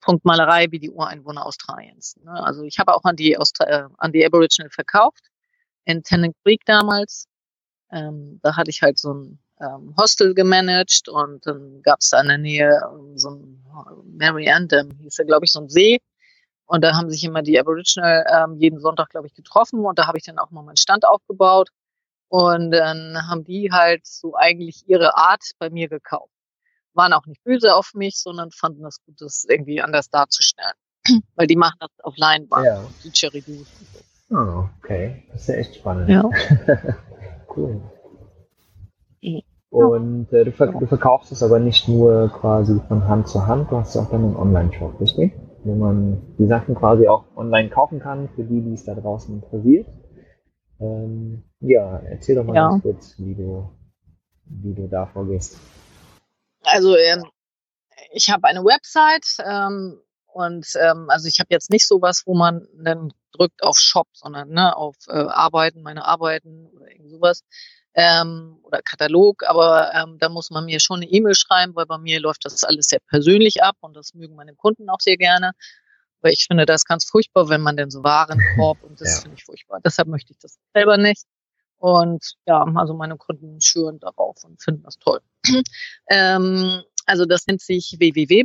Punktmalerei wie die Ureinwohner Australiens. Ne? Also ich habe auch an die, Austra äh, an die Aboriginal verkauft, in Tennant Creek damals. Ähm, da hatte ich halt so ein ähm, Hostel gemanagt und dann gab es da in der Nähe ähm, so ein Mary Andam, hieß ja glaube ich so ein See. Und da haben sich immer die Aboriginal ähm, jeden Sonntag, glaube ich, getroffen und da habe ich dann auch mal meinen Stand aufgebaut. Und dann haben die halt so eigentlich ihre Art bei mir gekauft. Waren auch nicht böse auf mich, sondern fanden das gut, das irgendwie anders darzustellen. Weil die machen das auf Leinwand, ja. Didgeridoo. Oh, okay. Das ist ja echt spannend. Ja. cool. Und äh, du, ver du, verkaufst es aber nicht nur quasi von Hand zu Hand, du hast auch dann einen Online-Shop, richtig? Wo man die Sachen quasi auch online kaufen kann, für die, die es da draußen interessiert. Ähm, ja, erzähl doch mal ja. ganz kurz, wie du, wie du da vorgehst. Also ähm, ich habe eine Website ähm, und ähm, also ich habe jetzt nicht sowas, wo man dann drückt auf Shop, sondern ne, auf äh, Arbeiten, meine Arbeiten oder irgend sowas ähm, oder Katalog, aber ähm, da muss man mir schon eine E-Mail schreiben, weil bei mir läuft das alles sehr persönlich ab und das mögen meine Kunden auch sehr gerne. Weil ich finde das ganz furchtbar, wenn man denn so Warenkorb und das ja. finde ich furchtbar. Deshalb möchte ich das selber nicht. Und ja, also meine Kunden schüren darauf und finden das toll. ähm, also das nennt sich www.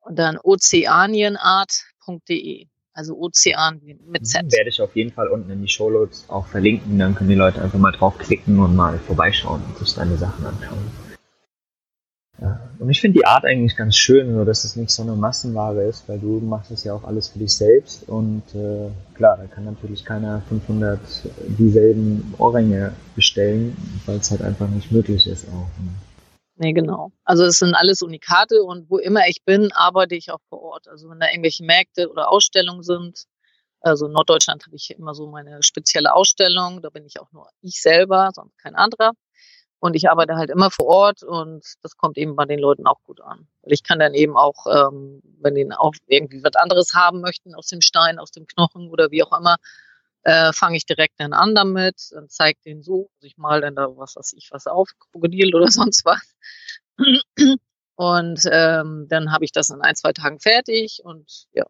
und dann ozeanienart.de. Also Ozean mit Z. Werde ich auf jeden Fall unten in die Shownotes auch verlinken. Dann können die Leute einfach mal draufklicken und mal vorbeischauen und sich deine Sachen anschauen. Ja. Und ich finde die Art eigentlich ganz schön, nur dass es nicht so eine Massenware ist, weil du machst es ja auch alles für dich selbst und äh, klar, da kann natürlich keiner 500 dieselben Ohrringe bestellen, weil es halt einfach nicht möglich ist auch. Ne? Nee, genau. Also es sind alles Unikate und wo immer ich bin, arbeite ich auch vor Ort. Also wenn da irgendwelche Märkte oder Ausstellungen sind, also in Norddeutschland habe ich immer so meine spezielle Ausstellung, da bin ich auch nur ich selber, sonst kein anderer. Und ich arbeite halt immer vor Ort und das kommt eben bei den Leuten auch gut an. Weil ich kann dann eben auch, ähm, wenn die auch irgendwie was anderes haben möchten aus dem Stein, aus dem Knochen oder wie auch immer, äh, fange ich direkt dann an damit und zeige denen so, ich mal dann da was weiß ich was auf, Krokodil oder sonst was. Und ähm, dann habe ich das in ein, zwei Tagen fertig und ja,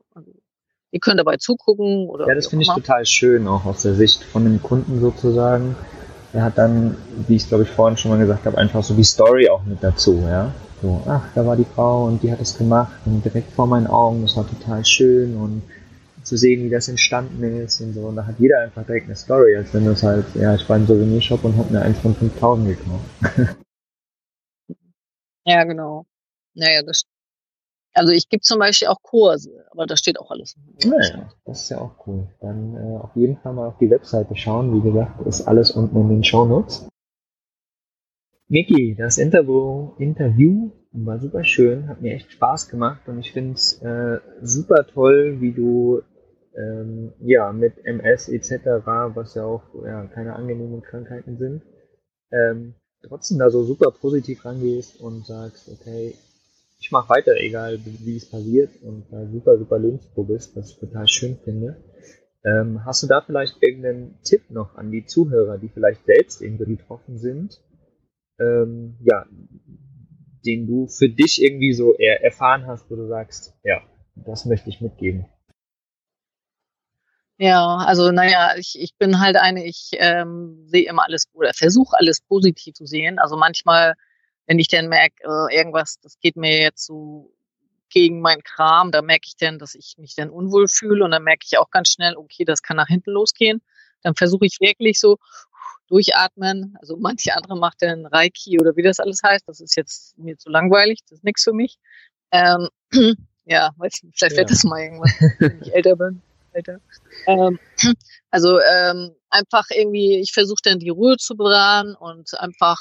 ihr könnt dabei zugucken. Oder ja, das finde ich total schön, auch aus der Sicht von dem Kunden sozusagen er hat dann, wie ich glaube ich vorhin schon mal gesagt habe, einfach so die Story auch mit dazu, ja. So, ach, da war die Frau und die hat es gemacht und direkt vor meinen Augen, das war total schön und zu sehen, wie das entstanden ist und so. Und da hat jeder einfach direkt eine Story, als wenn das halt, ja, ich war im Souvenirshop und habe mir eins von 5000 gekauft. ja, genau. Naja, das also ich gebe zum Beispiel auch Kurse, aber da steht auch alles. Naja, das ist ja auch cool. Dann äh, auf jeden Fall mal auf die Webseite schauen. Wie gesagt, ist alles unten in den Shownotes. Miki, das Interview, Interview war super schön, hat mir echt Spaß gemacht und ich finde es äh, super toll, wie du ähm, ja mit MS etc., was ja auch ja, keine angenehmen Krankheiten sind, ähm, trotzdem da so super positiv rangehst und sagst, okay, ich mache weiter, egal wie es passiert und da super, super lebensfroh bist, was ich total schön finde. Ähm, hast du da vielleicht irgendeinen Tipp noch an die Zuhörer, die vielleicht selbst irgendwie betroffen sind? Ähm, ja, den du für dich irgendwie so eher erfahren hast, wo du sagst, ja, das möchte ich mitgeben. Ja, also naja, ich, ich bin halt eine, ich ähm, sehe immer alles oder versuche alles positiv zu sehen. Also manchmal wenn ich dann merke, äh, irgendwas, das geht mir jetzt so gegen meinen Kram. Da merke ich dann, dass ich mich dann unwohl fühle und dann merke ich auch ganz schnell, okay, das kann nach hinten losgehen. Dann versuche ich wirklich so durchatmen. Also manche andere macht dann Reiki oder wie das alles heißt. Das ist jetzt mir zu langweilig, das ist nichts für mich. Ähm, ja, weiß nicht, vielleicht ja. wird das mal irgendwann, wenn ich älter bin. Älter. Ähm, also ähm, einfach irgendwie, ich versuche dann die Ruhe zu bewahren und einfach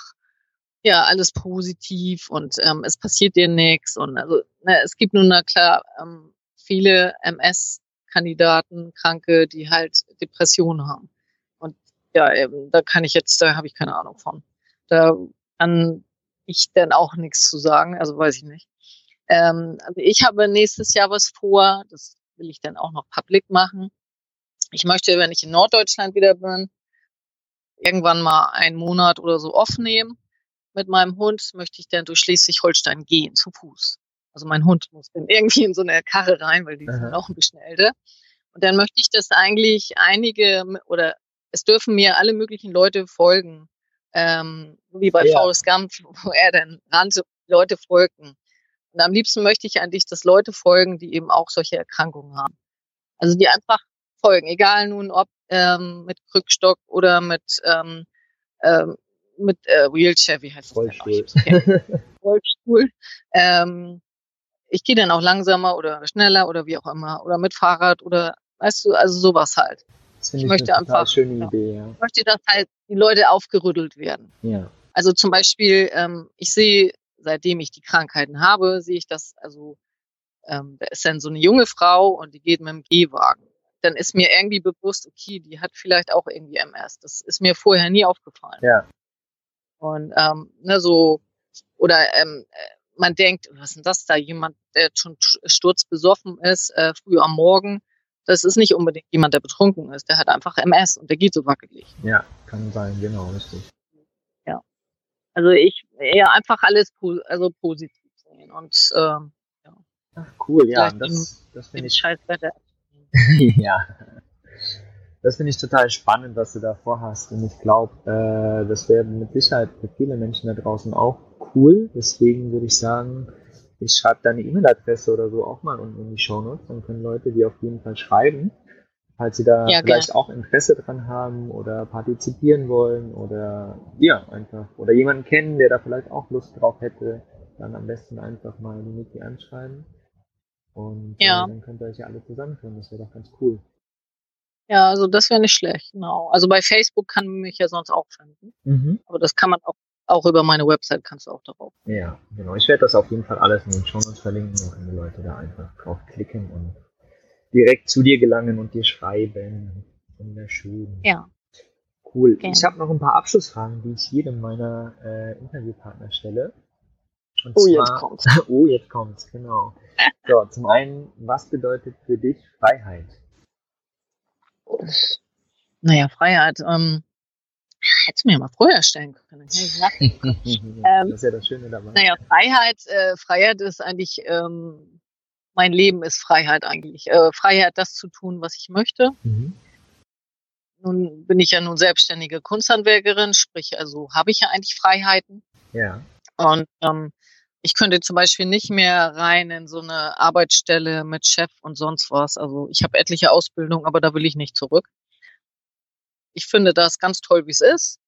ja alles positiv und ähm, es passiert dir nichts und also ne, es gibt nun na klar ähm, viele MS-Kandidaten, Kranke, die halt Depressionen haben und ja eben, da kann ich jetzt, da habe ich keine Ahnung von. Da kann ich dann auch nichts zu sagen, also weiß ich nicht. Ähm, also ich habe nächstes Jahr was vor, das will ich dann auch noch public machen. Ich möchte, wenn ich in Norddeutschland wieder bin, irgendwann mal einen Monat oder so aufnehmen mit meinem Hund möchte ich dann durch Schleswig-Holstein gehen, zu Fuß. Also mein Hund muss dann irgendwie in so eine Karre rein, weil die Aha. sind auch ein bisschen älter. Und dann möchte ich, dass eigentlich einige oder es dürfen mir alle möglichen Leute folgen, ähm, wie bei ja. Forrest Gump, wo er dann rannte, Leute folgen. Und am liebsten möchte ich eigentlich, dass Leute folgen, die eben auch solche Erkrankungen haben. Also die einfach folgen, egal nun ob ähm, mit Krückstock oder mit ähm, ähm, mit äh, Wheelchair, wie heißt das? Rollstuhl. Rollstuhl. Ähm, ich gehe dann auch langsamer oder schneller oder wie auch immer oder mit Fahrrad oder weißt du, also sowas halt. Das ich, ich möchte eine einfach, schöne Idee, ja. Ich möchte, dass halt die Leute aufgerüttelt werden. Ja. Also zum Beispiel, ähm, ich sehe, seitdem ich die Krankheiten habe, sehe ich das, also ähm, da ist dann so eine junge Frau und die geht mit dem Gehwagen. Dann ist mir irgendwie bewusst, okay, die hat vielleicht auch irgendwie MS. Das ist mir vorher nie aufgefallen. Ja. Und ähm, ne, so, oder ähm, man denkt, was ist denn das da? Jemand, der schon sturzbesoffen ist, äh, früh am Morgen. Das ist nicht unbedingt jemand, der betrunken ist. Der hat einfach MS und der geht so wackelig. Ja, kann sein, genau, richtig. Ja. Also ich eher einfach alles also positiv sehen. Und ähm, ja. Ach, cool, ja. Das, das finde ich. Scheiß Wetter. ja das finde ich total spannend, was du da vorhast. Und ich glaube, äh, das wäre mit Sicherheit für viele Menschen da draußen auch cool. Deswegen würde ich sagen, ich schreibe deine E-Mail-Adresse oder so auch mal unten in die Show Notes. Dann können Leute die auf jeden Fall schreiben, falls sie da ja, vielleicht gern. auch Interesse dran haben oder partizipieren wollen oder ja, einfach. Oder jemanden kennen, der da vielleicht auch Lust drauf hätte. Dann am besten einfach mal die Niki anschreiben. Und ja. äh, dann könnt ihr euch ja alle zusammenführen. Das wäre doch ganz cool. Ja, also das wäre nicht schlecht, genau. Also bei Facebook kann man mich ja sonst auch finden. Mhm. Aber das kann man auch, auch über meine Website kannst du auch darauf. Ja, genau. Ich werde das auf jeden Fall alles in den Show Notes verlinken, können die Leute da einfach draufklicken und direkt zu dir gelangen und dir schreiben. Wunderschön. Ja. Cool. Gerne. Ich habe noch ein paar Abschlussfragen, die ich jedem meiner äh, Interviewpartner stelle. Und oh, zwar, jetzt kommt's. oh, jetzt kommt's, genau. So, zum einen, was bedeutet für dich Freiheit? Naja, Freiheit. Ähm, hätte mir mal früher stellen können. ähm, das ist ja das Schöne dabei. Naja, Freiheit, äh, Freiheit ist eigentlich, ähm, mein Leben ist Freiheit eigentlich. Äh, Freiheit, das zu tun, was ich möchte. Mhm. Nun bin ich ja nun selbstständige Kunsthandwerkerin, sprich, also habe ich ja eigentlich Freiheiten. Ja. Und ähm, ich könnte zum Beispiel nicht mehr rein in so eine Arbeitsstelle mit Chef und sonst was. Also ich habe etliche Ausbildungen, aber da will ich nicht zurück. Ich finde das ganz toll, wie es ist.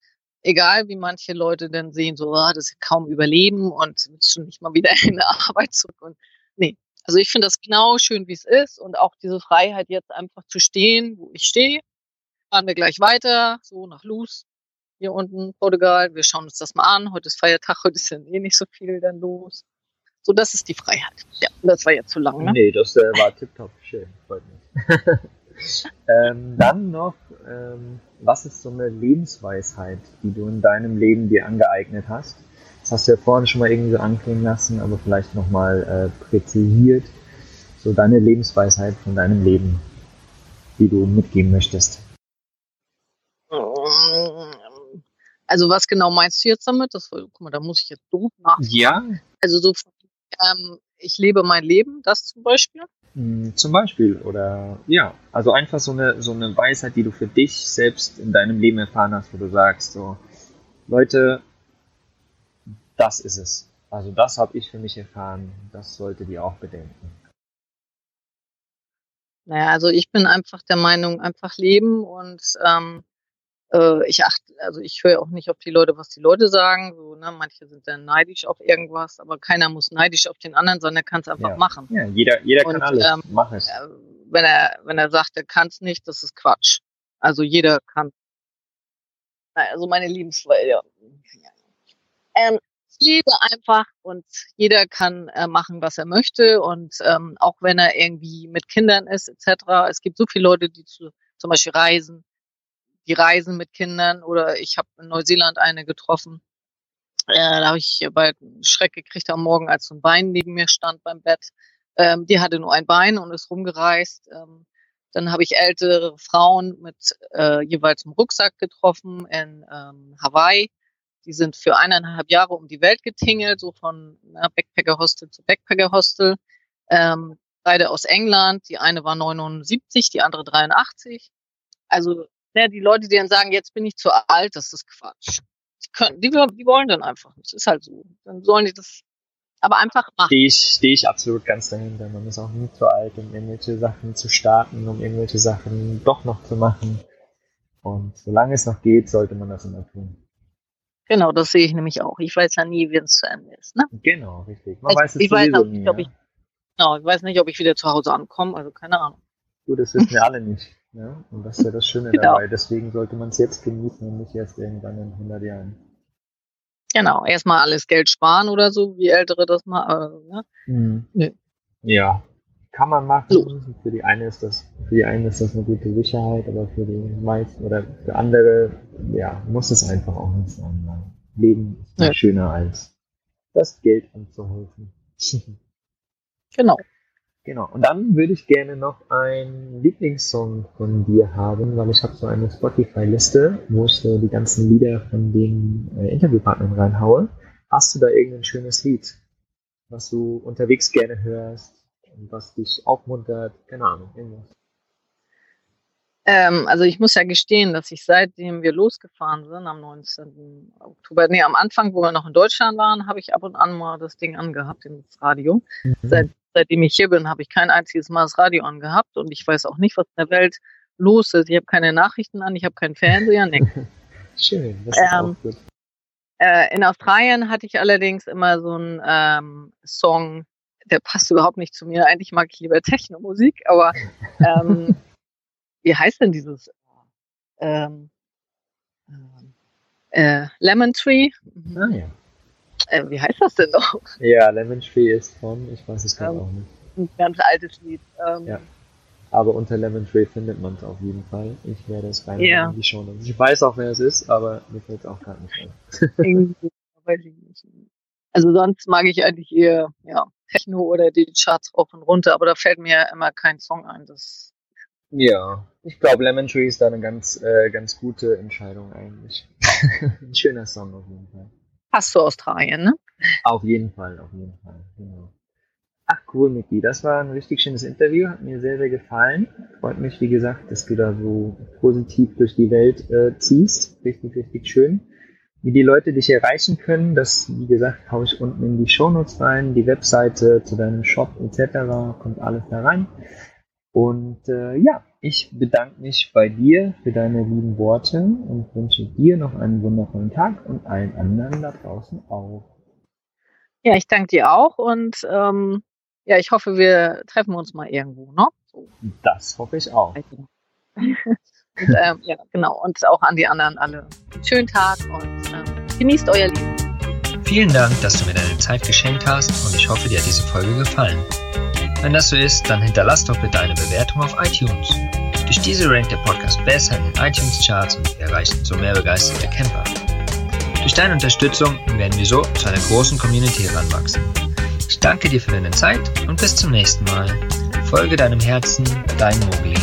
Egal, wie manche Leute denn sehen, so, ah, das ist kaum überleben und willst schon nicht mal wieder in der Arbeit zurück. Und nee, also ich finde das genau schön, wie es ist und auch diese Freiheit jetzt einfach zu stehen, wo ich stehe. Fahren wir gleich weiter, so nach Luz hier unten, Portugal. Wir schauen uns das mal an. Heute ist Feiertag, heute ist ja eh nicht so viel dann los. So, das ist die Freiheit. Ja, das war jetzt zu lang, ne? Nee, das äh, war tipptopp. Schön, freut mich. ähm, dann noch, ähm, was ist so eine Lebensweisheit, die du in deinem Leben dir angeeignet hast? Das hast du ja vorhin schon mal irgendwie so anklingen lassen, aber vielleicht nochmal äh, präzisiert. So deine Lebensweisheit von deinem Leben, die du mitgeben möchtest. Also was genau meinst du jetzt damit? Das, guck mal, da muss ich jetzt doof nach. Ja. Also so, ähm, ich lebe mein Leben, das zum Beispiel. Hm, zum Beispiel oder ja, also einfach so eine so eine Weisheit, die du für dich selbst in deinem Leben erfahren hast, wo du sagst so, Leute, das ist es. Also das habe ich für mich erfahren. Das solltet ihr auch bedenken. Naja, also ich bin einfach der Meinung, einfach leben und ähm, äh, ich achte, also ich höre auch nicht auf die Leute, was die Leute sagen. So, ne? Manche sind dann neidisch auf irgendwas, aber keiner muss neidisch auf den anderen, sondern kann es einfach Ja. machen. Ja, jeder, jeder Und, kann alles. ähm, Mach es. Äh, wenn er, wenn er sagt, er kann es nicht, das ist Quatsch. Also jeder kann. Also meine Lebensweise. Ja. Ähm, ich lebe einfach und jeder kann äh, machen, was er möchte und ähm, auch wenn er irgendwie mit Kindern ist etc. Es gibt so viele Leute, die zu, zum Beispiel reisen, die reisen mit Kindern oder ich habe in Neuseeland eine getroffen. Äh, da habe ich bald Schreck gekriegt am Morgen, als so ein Bein neben mir stand beim Bett. Ähm, die hatte nur ein Bein und ist rumgereist. Ähm, dann habe ich ältere Frauen mit äh, jeweils einem Rucksack getroffen in ähm, Hawaii. Die sind für eineinhalb Jahre um die Welt getingelt, so von Backpacker-Hostel zu Backpacker-Hostel. Ähm, beide aus England. Die eine war 79, die andere 83. Also ne, die Leute, die dann sagen, jetzt bin ich zu alt, das ist Quatsch. Die, können, die, die wollen dann einfach nicht. Das ist halt so. Dann sollen die das aber einfach machen. Stehe ich, stehe ich absolut ganz dahinter. Man ist auch nie zu alt, um irgendwelche Sachen zu starten, um irgendwelche Sachen doch noch zu machen. Und solange es noch geht, sollte man das immer tun. Genau, das sehe ich nämlich auch. Ich weiß ja nie, wie es zu Ende ist. Ne? Genau, richtig. Man Ich- weiß es ich weiß nicht, nie. ob ja. ich- Genau, ich weiß nicht, ob ich wieder zu Hause ankomme, also keine Ahnung. Gut, das wissen wir alle nicht. Ja? Und das ist ja das Schöne Genau. dabei. Deswegen sollte man es jetzt genießen und nicht erst irgendwann in 100 Jahren. Genau, erstmal alles Geld sparen oder so, wie Ältere das mal. Äh, ne? Nö. Ja, kann man machen. So. Für die eine ist das, für die einen ist das eine gute Sicherheit, aber für die meisten oder für andere, ja, muss es einfach auch nicht sein. Leben ist viel Ja. schöner als das Geld anzuhäufen. Genau. Genau. Und dann würde ich gerne noch einen Lieblingssong von dir haben, weil ich habe so eine Spotify-Liste, wo ich so die ganzen Lieder von den äh, Interviewpartnern reinhaue. Hast du da irgendein schönes Lied, was du unterwegs gerne hörst und was dich aufmuntert? Keine Ahnung, irgendwas. Ähm, also ich muss ja gestehen, dass ich seitdem wir losgefahren sind, am 19. Oktober, nee, am Anfang, wo wir noch in Deutschland waren, habe ich ab und an mal das Ding angehabt, das Radio. Seit, seitdem ich hier bin, habe ich kein einziges Mal das Radio angehabt und ich weiß auch nicht, was in der Welt los ist. Ich habe keine Nachrichten an, ich habe keinen Fernseher, nichts. Schön, das ist Ähm, auch gut. Äh, in Australien hatte ich allerdings immer so einen ähm, Song, der passt überhaupt nicht zu mir. Eigentlich mag ich lieber Techno-Musik, aber ähm, wie heißt denn dieses? Ähm, äh, Lemon Tree? Mhm. Ah ja. Äh, wie heißt das denn noch? Ja, Lemon Tree ist von, ich weiß es gerade Ähm, auch nicht. Ein ganz altes Lied. Ähm, Ja. Aber unter Lemon Tree findet man es auf jeden Fall. Ich werde es rein Ja. in die Show. Ich weiß auch, wer es ist, aber mir fällt es auch gar nicht ein. Also sonst mag ich eigentlich eher ja, Techno oder die Charts rauf und runter, aber da fällt mir immer kein Song ein. Das Ja, ich glaube, Lemon Tree ist da eine ganz, äh, ganz gute Entscheidung eigentlich. Ein schöner Song auf jeden Fall. Passt zu Australien, ne? Auf jeden Fall, auf jeden Fall. Genau. Ach cool, Miki, das war ein richtig schönes Interview, hat mir sehr, sehr gefallen. Freut mich, wie gesagt, dass du da so positiv durch die Welt äh, ziehst. Richtig, richtig schön. Wie die Leute dich erreichen können, das, wie gesagt, haue ich unten in die Shownotes rein, die Webseite zu deinem Shop etc. kommt alles da rein. Und äh, ja, ich bedanke mich bei dir für deine lieben Worte und wünsche dir noch einen wundervollen Tag und allen anderen da draußen auch. Ja, ich danke dir auch und ähm, ja, ich hoffe, wir treffen uns mal irgendwo, ne? So. Das hoffe ich auch. und, ähm, ja, genau. Und auch an die anderen alle. Schönen Tag und ähm, genießt euer Leben. Vielen Dank, dass du mir deine Zeit geschenkt hast und ich hoffe, dir hat diese Folge gefallen. Wenn das so ist, dann hinterlass doch bitte eine Bewertung auf iTunes. Durch diese rankt der Podcast besser in den iTunes-Charts und wir erreichen so mehr begeisterte Camper. Durch deine Unterstützung werden wir so zu einer großen Community heranwachsen. Ich danke dir für deine Zeit und bis zum nächsten Mal. Folge deinem Herzen, dein Mogli.